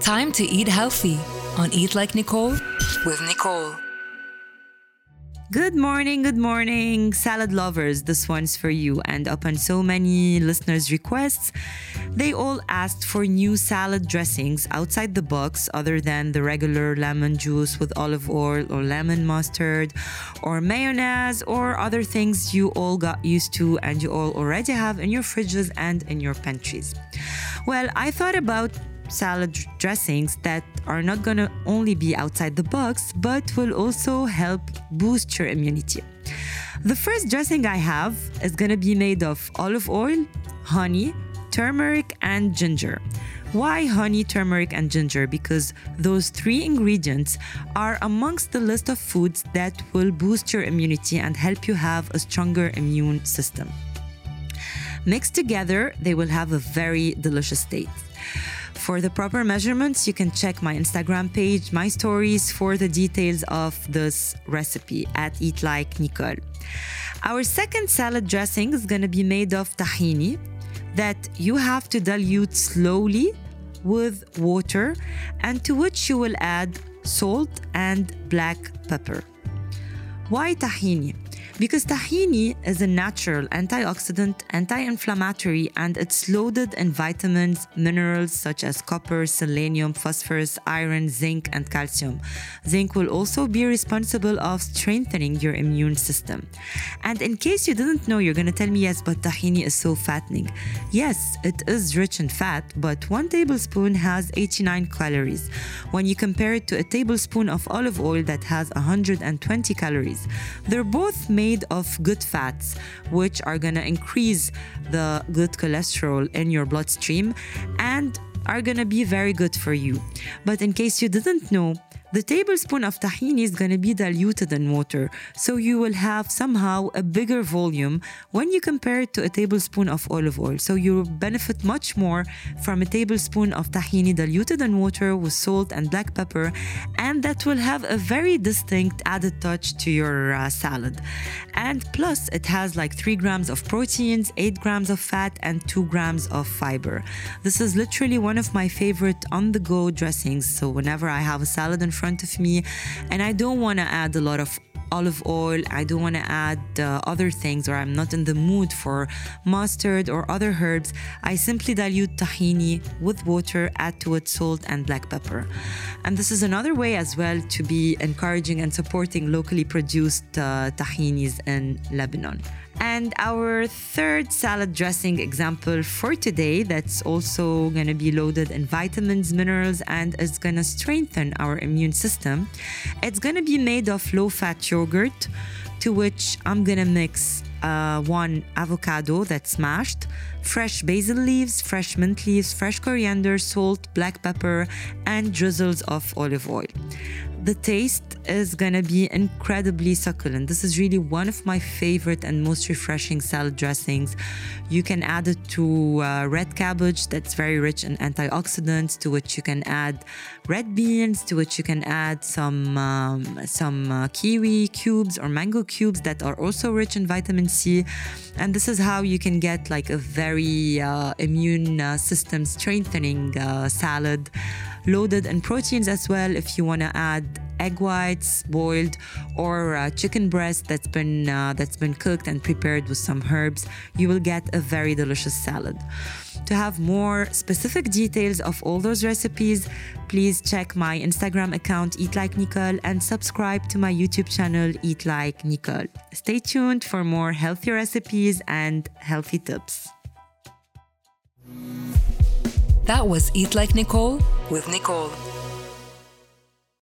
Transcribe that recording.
Time to eat healthy on Eat Like Nicole with Nicole. Good morning, good morning, salad lovers. This one's for you. And upon so many listeners' requests, they all asked for new salad dressings outside the box other than the regular lemon juice with olive oil or lemon mustard or mayonnaise or other things you all got used to and you all already have in your fridges and in your pantries. Well, I thought about salad dressings that are not going to only be outside the box, but will also help boost your immunity. The first dressing I have is going to be made of olive oil, honey, turmeric, and ginger. Why honey, turmeric, and ginger? Because those three ingredients are amongst the list of foods that will boost your immunity and help you have a stronger immune system. Mixed together, they will have a very delicious taste. For the proper measurements, you can check my Instagram page, my stories for the details of this recipe at Eat Like Nicole. Our second salad dressing is going to be made of tahini that you have to dilute slowly with water and to which you will add salt and black pepper. Why tahini? Because tahini is a natural antioxidant, anti inflammatory, and it's loaded in vitamins, minerals such as copper, selenium, phosphorus, iron, zinc, and calcium. Zinc will also be responsible of strengthening your immune system. And in case you didn't know, you're gonna tell me, yes, but tahini is so fattening. Yes, it is rich in fat, but one tablespoon has 89 calories. When you compare it to a tablespoon of olive oil that has 120 calories, they're both made made of good fats, which are to increase the good cholesterol in your bloodstream and are to be very good for you. But in case you didn't know, the tablespoon of tahini is going to be diluted in water, so you will have somehow a bigger volume when you compare it to a tablespoon of olive oil. So you will benefit much more from a tablespoon of tahini diluted in water with salt and black pepper, and that will have a very distinct added touch to your uh, salad. And plus, it has like 3 grams of proteins, 8 grams of fat, and 2 grams of fiber. This is literally one of my favorite on the go dressings. So whenever I have a salad in front of me. And I don't want to add a lot of olive oil. I don't want to add uh, other things, or I'm not in the mood for mustard or other herbs. I simply dilute tahini with water, add to it salt and black pepper. And this is another way as well to be encouraging and supporting locally produced uh, tahinis in Lebanon. And our third salad dressing example for today that's also going to be loaded in vitamins, minerals, and is going to strengthen our immune system. It's going to be made of low fat yogurt, to which I'm to mix uh, one avocado that's mashed, fresh basil leaves, fresh mint leaves, fresh coriander, salt, black pepper, and drizzles of olive oil the taste is gonna be incredibly succulent. This is really one of my favorite and most refreshing salad dressings. You can add it to uh, red cabbage that's very rich in antioxidants, to which you can add red beans, to which you can add some um, some uh, kiwi cubes or mango cubes that are also rich in vitamin C. And this is how you can get like a very uh, immune uh, system strengthening uh, salad loaded in proteins as well. If you want to add egg whites boiled or uh, chicken breast that's been uh, that's been cooked and prepared with some herbs you will get a very delicious salad. To have more specific details of all those recipes please check my instagram account eat like nicole and subscribe to my youtube channel eat like nicole. Stay tuned for more healthy recipes and healthy tips that was Eat Like Nicole with Nicole.